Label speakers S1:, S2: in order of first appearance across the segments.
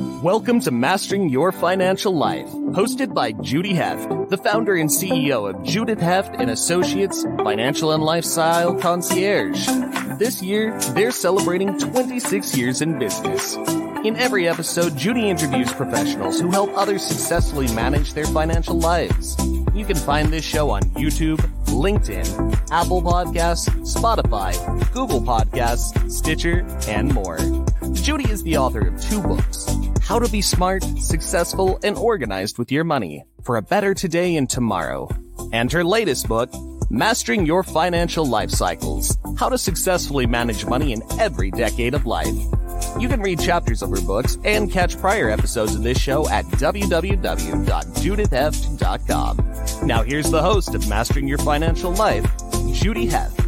S1: Welcome to Mastering Your Financial Life, hosted by Judy Heft, the founder and CEO of Judith Heft and Associates Financial and Lifestyle Concierge. This year, they're celebrating 26 years in business. In every episode, Judy interviews professionals who help others successfully manage their financial lives. You can find this show on YouTube, LinkedIn, Apple Podcasts, Spotify, Google Podcasts, Stitcher, and more. Judy is the author of two books How to Be Smart, Successful, and Organized with Your Money for a Better Today and Tomorrow, and her latest book, Mastering Your Financial Life Cycles How to Successfully Manage Money in Every Decade of Life. You can read chapters of her books and catch prior episodes of this show at www.judithheft.com. Now here's the host of Mastering Your Financial Life, Judy Heft.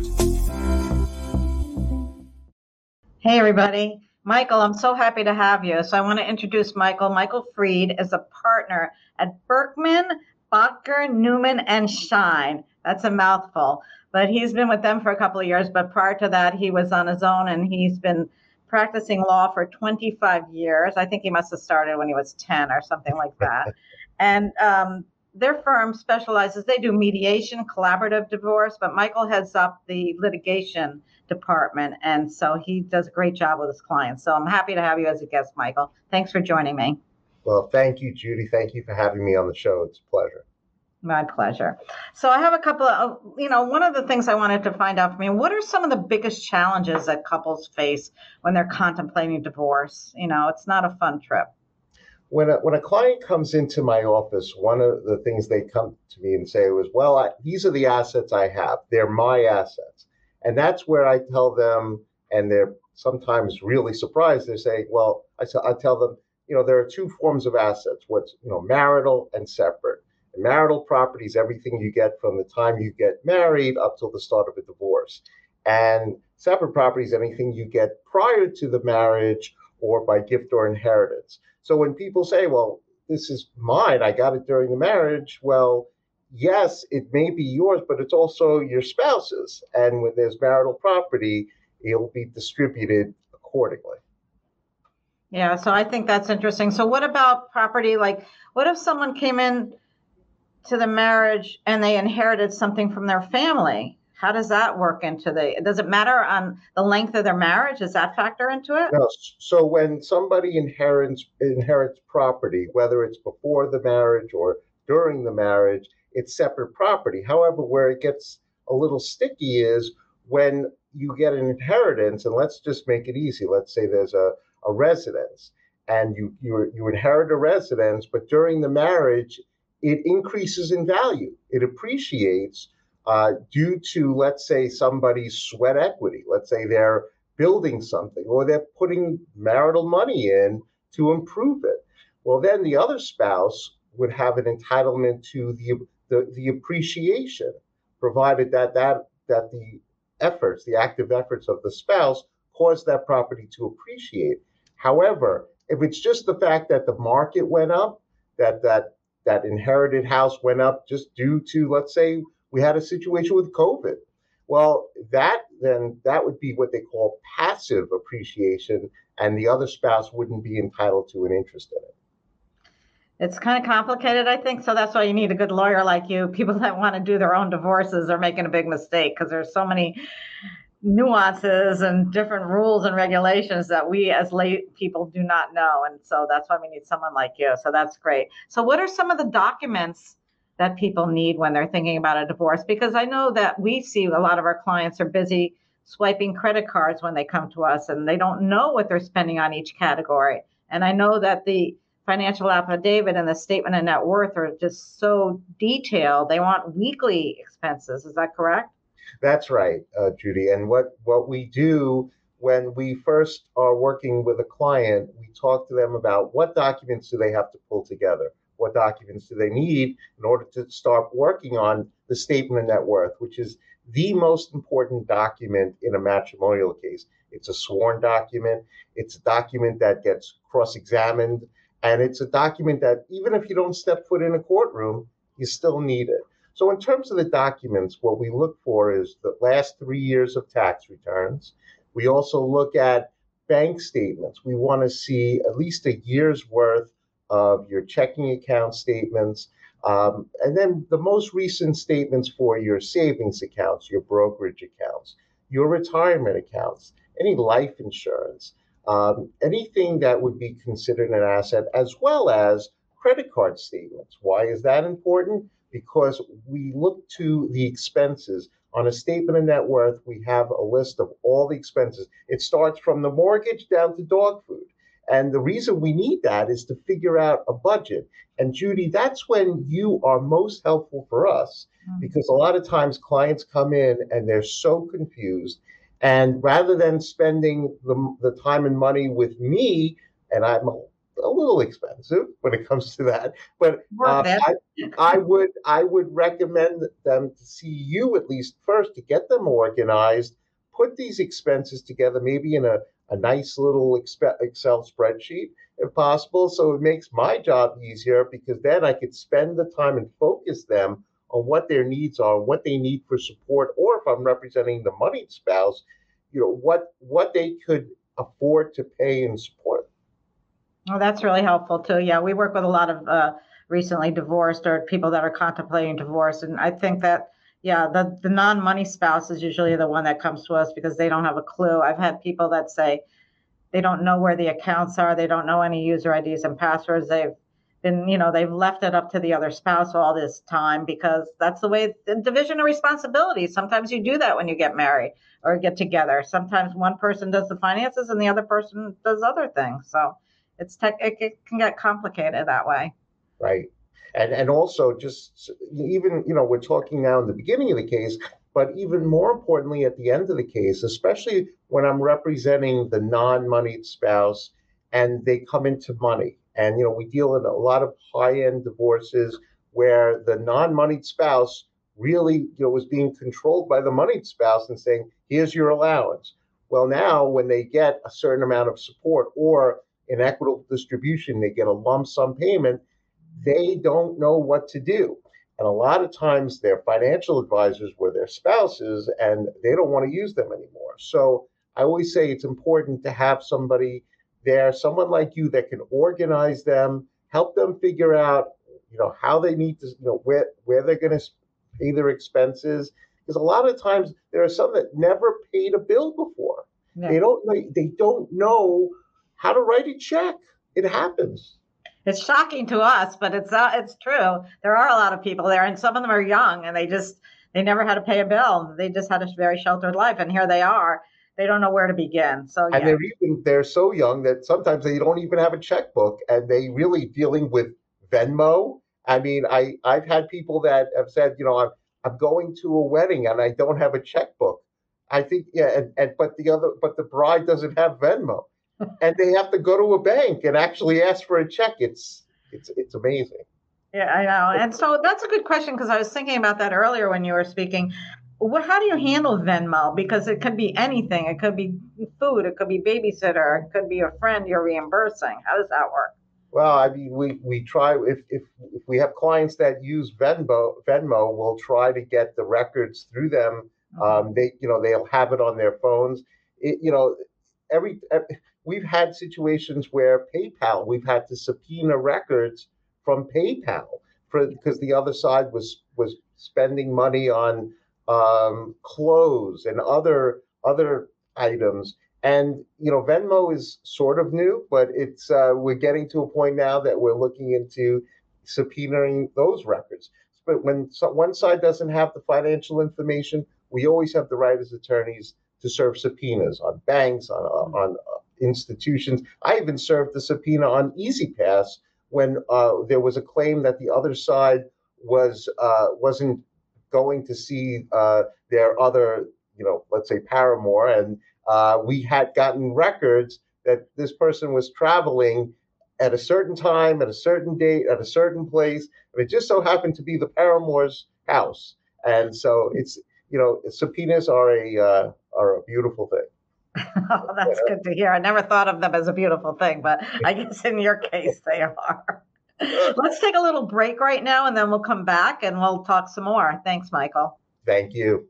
S2: Hey, everybody. Michael, I'm so happy to have you. So I want to introduce Michael. Michael Fried is a partner at Berkman, Bottger, Newman, and Schein. That's a mouthful, but he's been with them for a couple of years. But prior to that, he was on his own and he's been practicing law for 25 years. I think he must have started when he was 10 or something like that. and um, their firm specializes, they do mediation, collaborative divorce, but Michael heads up the litigation department. And so he does a great job with his clients. So I'm happy to have you as a guest, Michael. Thanks for joining me.
S3: Well, thank you, Judy. Thank you for having me on the show. It's a pleasure.
S2: My pleasure. So I have a couple of, you know, one of the things I wanted to find out from you, what are some of the biggest challenges that couples face when they're contemplating divorce? You know, it's not a fun trip.
S3: When a, when a client comes into my office, one of the things they come to me and say was, well, I, these are the assets I have. They're my assets. And that's where I tell them, and they're sometimes really surprised. They say, "Well," I, I tell them, you know, there are two forms of assets: what's you know, marital and separate. And marital property is everything you get from the time you get married up till the start of a divorce, and separate property is anything you get prior to the marriage or by gift or inheritance. So when people say, "Well," this is mine. I got it during the marriage. Well, yes, it may be yours, but it's also your spouse's. And when there's marital property, it'll be distributed accordingly.
S2: Yeah, so I think that's interesting. So, what about property? Like, what if someone came in to the marriage and they inherited something from their family? How does that work into the? Does it matter on the length of their marriage? Does that factor into it?
S3: No. So when somebody inherits inherits property, whether it's before the marriage or during the marriage, it's separate property. However, where it gets a little sticky is when you get an inheritance, and let's just make it easy. Let's say there's a, a residence and you, you, you inherit a residence, but during the marriage, it increases in value. It appreciates uh, due to, let's say, somebody's sweat equity. Let's say they're building something or they're putting marital money in to improve it. Well, then the other spouse would have an entitlement to the the, the appreciation, provided that, that that the efforts, the active efforts of the spouse cause that property to appreciate. However, if it's just the fact that the market went up, that that that inherited house went up just due to, let's say, we had a situation with COVID. Well, that then that would be what they call passive appreciation, and the other spouse wouldn't be entitled to an interest in it
S2: it's kind of complicated, I think. So that's why you need a good lawyer like you. People that want to do their own divorces are making a big mistake because there's so many nuances and different rules and regulations that we as lay people do not know. And so that's why we need someone like you. So that's great. So, what are some of the documents that people need when they're thinking about a divorce? Because I know that we see a lot of our clients are busy swiping credit cards when they come to us and they don't know what they're spending on each category. And I know that the financial affidavit and the statement of net worth are just so detailed. They want weekly expenses. Is that correct?
S3: That's right, uh, Judy. And what, what we do when we first are working with a client, we talk to them about what documents do they have to pull together? What documents do they need in order to start working on the statement of net worth, which is the most important document in a matrimonial case. It's a sworn document. It's a document that gets cross examined and it's a document that even if you don't step foot in a courtroom, you still need it. So, in terms of the documents, what we look for is the last three years of tax returns. We also look at bank statements. We want to see at least a year's worth of your checking account statements. Um, and then the most recent statements for your savings accounts, your brokerage accounts, your retirement accounts, any life insurance, um, anything that would be considered an asset, as well as credit card statements. Why is that important? Because we look to the expenses. On a statement of net worth, we have a list of all the expenses. It starts from the mortgage down to dog food. And the reason we need that is to figure out a budget. And Judy, that's when you are most helpful for us mm. because a lot of times clients come in and they're so confused. And rather than spending the, the time and money with me, and I'm a, a little expensive when it comes to that, but uh, I, I would I would recommend them to see you at least first to get them organized, put these expenses together, maybe in a a nice little Excel spreadsheet if possible. So it makes my job easier because then I could spend the time and focus them on what their needs are, what they need for support, or if I'm representing the moneyed spouse, you know, what what they could afford to pay and support.
S2: Well, that's really helpful too. Yeah, we work with a lot of uh, recently divorced or people that are contemplating divorce, and I think that yeah, the, the non money spouse is usually the one that comes to us because they don't have a clue. I've had people that say they don't know where the accounts are, they don't know any user IDs and passwords. They've been, you know, they've left it up to the other spouse all this time because that's the way the division of responsibility. Sometimes you do that when you get married or get together. Sometimes one person does the finances and the other person does other things. So it's tech, it, it can get complicated that way.
S3: Right and and also just even you know we're talking now in the beginning of the case but even more importantly at the end of the case especially when i'm representing the non-moneyed spouse and they come into money and you know we deal in a lot of high-end divorces where the non-moneyed spouse really you know was being controlled by the moneyed spouse and saying here's your allowance well now when they get a certain amount of support or an equitable distribution they get a lump sum payment they don't know what to do. And a lot of times their financial advisors were their spouses and they don't want to use them anymore. So I always say it's important to have somebody there, someone like you that can organize them, help them figure out, you know, how they need to, you know, where where they're going to pay their expenses. Because a lot of times there are some that never paid a bill before. They don't they don't know how to write a check. It happens
S2: it's shocking to us, but it's uh, it's true. There are a lot of people there, and some of them are young, and they just they never had to pay a bill. They just had a very sheltered life, and here they are. They don't know where to begin. So
S3: yeah. and they're even they're so young that sometimes they don't even have a checkbook, and they really dealing with Venmo. I mean, I I've had people that have said, you know, I'm I'm going to a wedding and I don't have a checkbook. I think yeah, and, and but the other but the bride doesn't have Venmo and they have to go to a bank and actually ask for a check. It's it's it's amazing.
S2: Yeah, I know. And so that's a good question because I was thinking about that earlier when you were speaking. What, how do you handle Venmo? Because it could be anything. It could be food. It could be babysitter. It could be a friend you're reimbursing. How does that work?
S3: Well, I mean, we, we try if, if if we have clients that use Venmo, Venmo, we'll try to get the records through them. Mm-hmm. Um, they you know they'll have it on their phones. It, you know, every, every we've had situations where PayPal, we've had to subpoena records from PayPal for because the other side was was spending money on um, clothes and other other items. And you know, Venmo is sort of new, but it's uh, we're getting to a point now that we're looking into subpoenaing those records. But when so, one side doesn't have the financial information, we always have the right as attorneys to serve subpoenas on banks, on on institutions. I even served the subpoena on E-ZPass when uh, there was a claim that the other side was uh, wasn't going to see uh, their other, you know, let's say paramour, and uh, we had gotten records that this person was traveling at a certain time, at a certain date, at a certain place, and it just so happened to be the paramour's house. And so it's you know subpoenas are a uh, are a beautiful thing.
S2: oh, that's good to hear. I never thought of them as a beautiful thing, but I guess in your case they are. Let's take a little break right now and then we'll come back and we'll talk some more. Thanks, Michael.
S3: Thank you.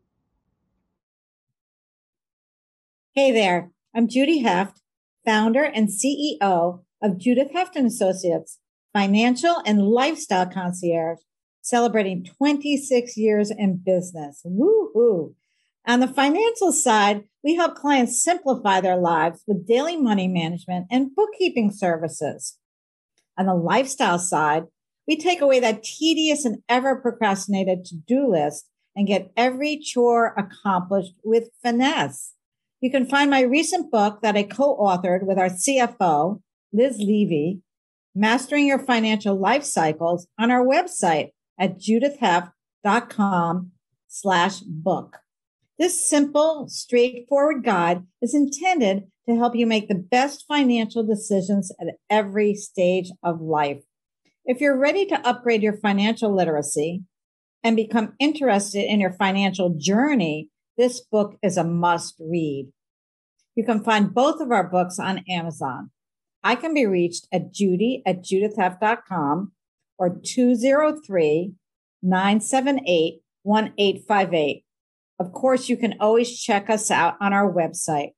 S4: Hey there, I'm Judy Heft,
S2: founder and CEO of Judith Heft and Associates, financial and lifestyle concierge, celebrating 26 years in business. Woohoo! On the financial side, we help clients simplify their lives with daily money management and bookkeeping services. On the lifestyle side, we take away that tedious and ever procrastinated to do list and get every chore accomplished with finesse. You can find my recent book that I co authored with our CFO, Liz Levy, Mastering Your Financial Life Cycles, on our website at judithheft.com slash book. This simple, straightforward guide is intended to help you make the best financial decisions at every stage of life. If you're ready to upgrade your financial literacy and become interested in your financial journey, this book is a must read. You can find both of our books on Amazon. I can be reached at judy at judithheft.com or 203 978 1858. Of course, you can always check us out on our website,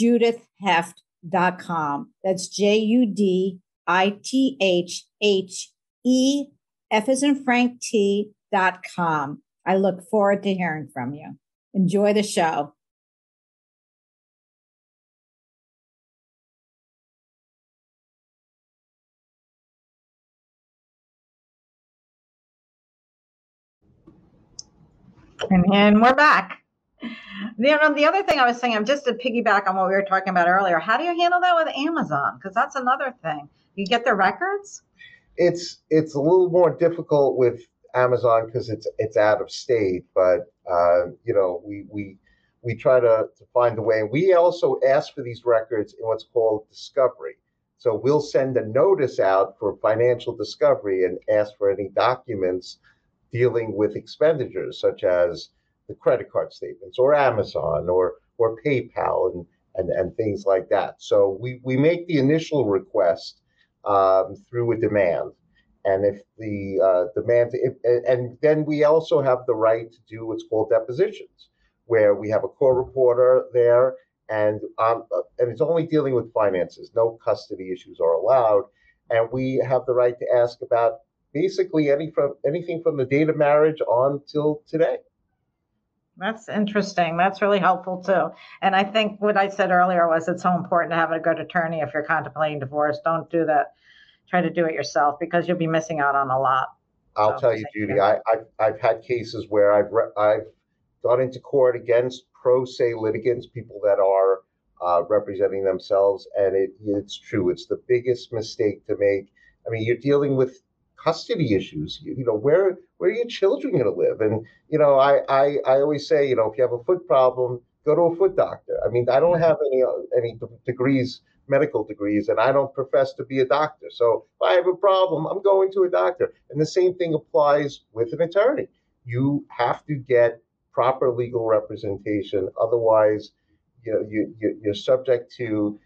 S2: judithheft.com. That's J U D I T H H E F is in Frank T dot com. I look forward to hearing from you. Enjoy the show. And we're back. You know, the other thing I was saying, I'm just to piggyback on what we were talking about earlier, how do you handle that with Amazon? Because that's another thing. You get the records.
S3: It's it's a little more difficult with Amazon because it's it's out of state, but uh, you know we we we try to, to find a way. We also ask for these records in what's called discovery. So we'll send a notice out for financial discovery and ask for any documents dealing with expenditures such as the credit card statements or Amazon or or PayPal and and, and things like that. So we, we make the initial request um, through a demand. And if the uh, demand, if, and then we also have the right to do what's called depositions, where we have a core reporter there, and um, and it's only dealing with finances. No custody issues are allowed, and we have the right to ask about basically any from anything from the date of marriage on till today.
S2: That's interesting. That's really helpful too. And I think what I said earlier was it's so important to have a good attorney if you're contemplating divorce. Don't do that. Try to do it yourself because you'll be missing out on a lot.
S3: I'll so, tell you, Judy. I, have I've had cases where I've re- I've gone into court against pro se litigants, people that are uh, representing themselves, and it it's true. It's the biggest mistake to make. I mean, you're dealing with custody issues. You, you, know, where where are your children going to live? And you know, I, I I always say, you know, if you have a foot problem, go to a foot doctor. I mean, I don't mm-hmm. have any any degrees, medical degrees, and I don't profess to be a doctor. So if I have a problem, I'm going to a doctor. And the same thing applies with an attorney. You have to get proper legal representation, otherwise, you know, you, you you're subject to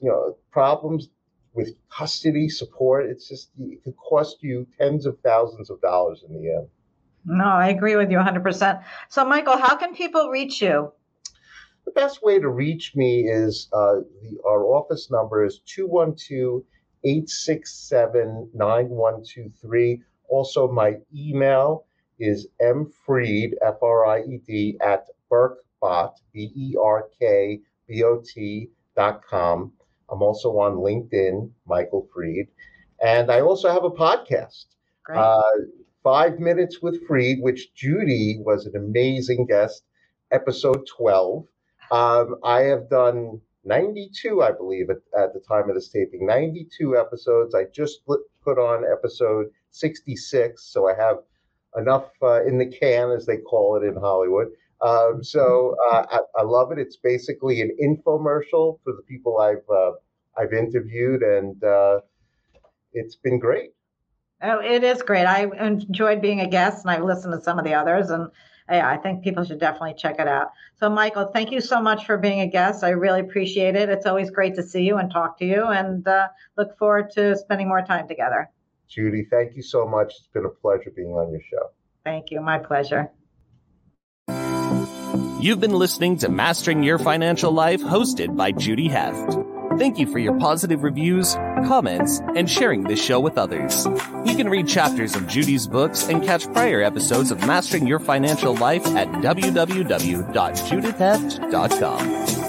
S3: you know problems with custody support, it's just it could cost you tens of thousands of dollars in the end.
S2: No, I agree with you 100%. So, Michael, how can people reach you?
S3: The best way to reach me is uh, the, our office number is 212 867 9123. Also, my email is mfried, F R I E D, at berkbot, B E R K B O T dot com. I'm also on LinkedIn, Michael Fried. And I also have a podcast, uh, Five Minutes with Fried, which Judy was an amazing guest, episode 12. Um, I have done 92, I believe, at, at, the time of this taping, 92 episodes. I just put on episode 66, so I have enough uh, in the can, as they call it in Hollywood. Um, so uh, I, I, love it. It's basically an infomercial for the people I've uh, I've interviewed, and uh, it's been great.
S2: Oh, it is great. I enjoyed being a guest, and I've listened to some of the others, and yeah, I think people should definitely check it out. So, Michael, thank you so much for being a guest. I really appreciate it. It's always great to see you and talk to you, and uh, look forward to spending more time together.
S3: Judy, thank you so much. It's been a pleasure being on your show.
S2: Thank you. My pleasure.
S1: You've been listening to Mastering Your Financial Life, hosted by Judy Heft. Thank you for your positive reviews, comments, and sharing this show with others. You can read chapters of Judy's books and catch prior episodes of Mastering Your Financial Life at www.judithheft.com.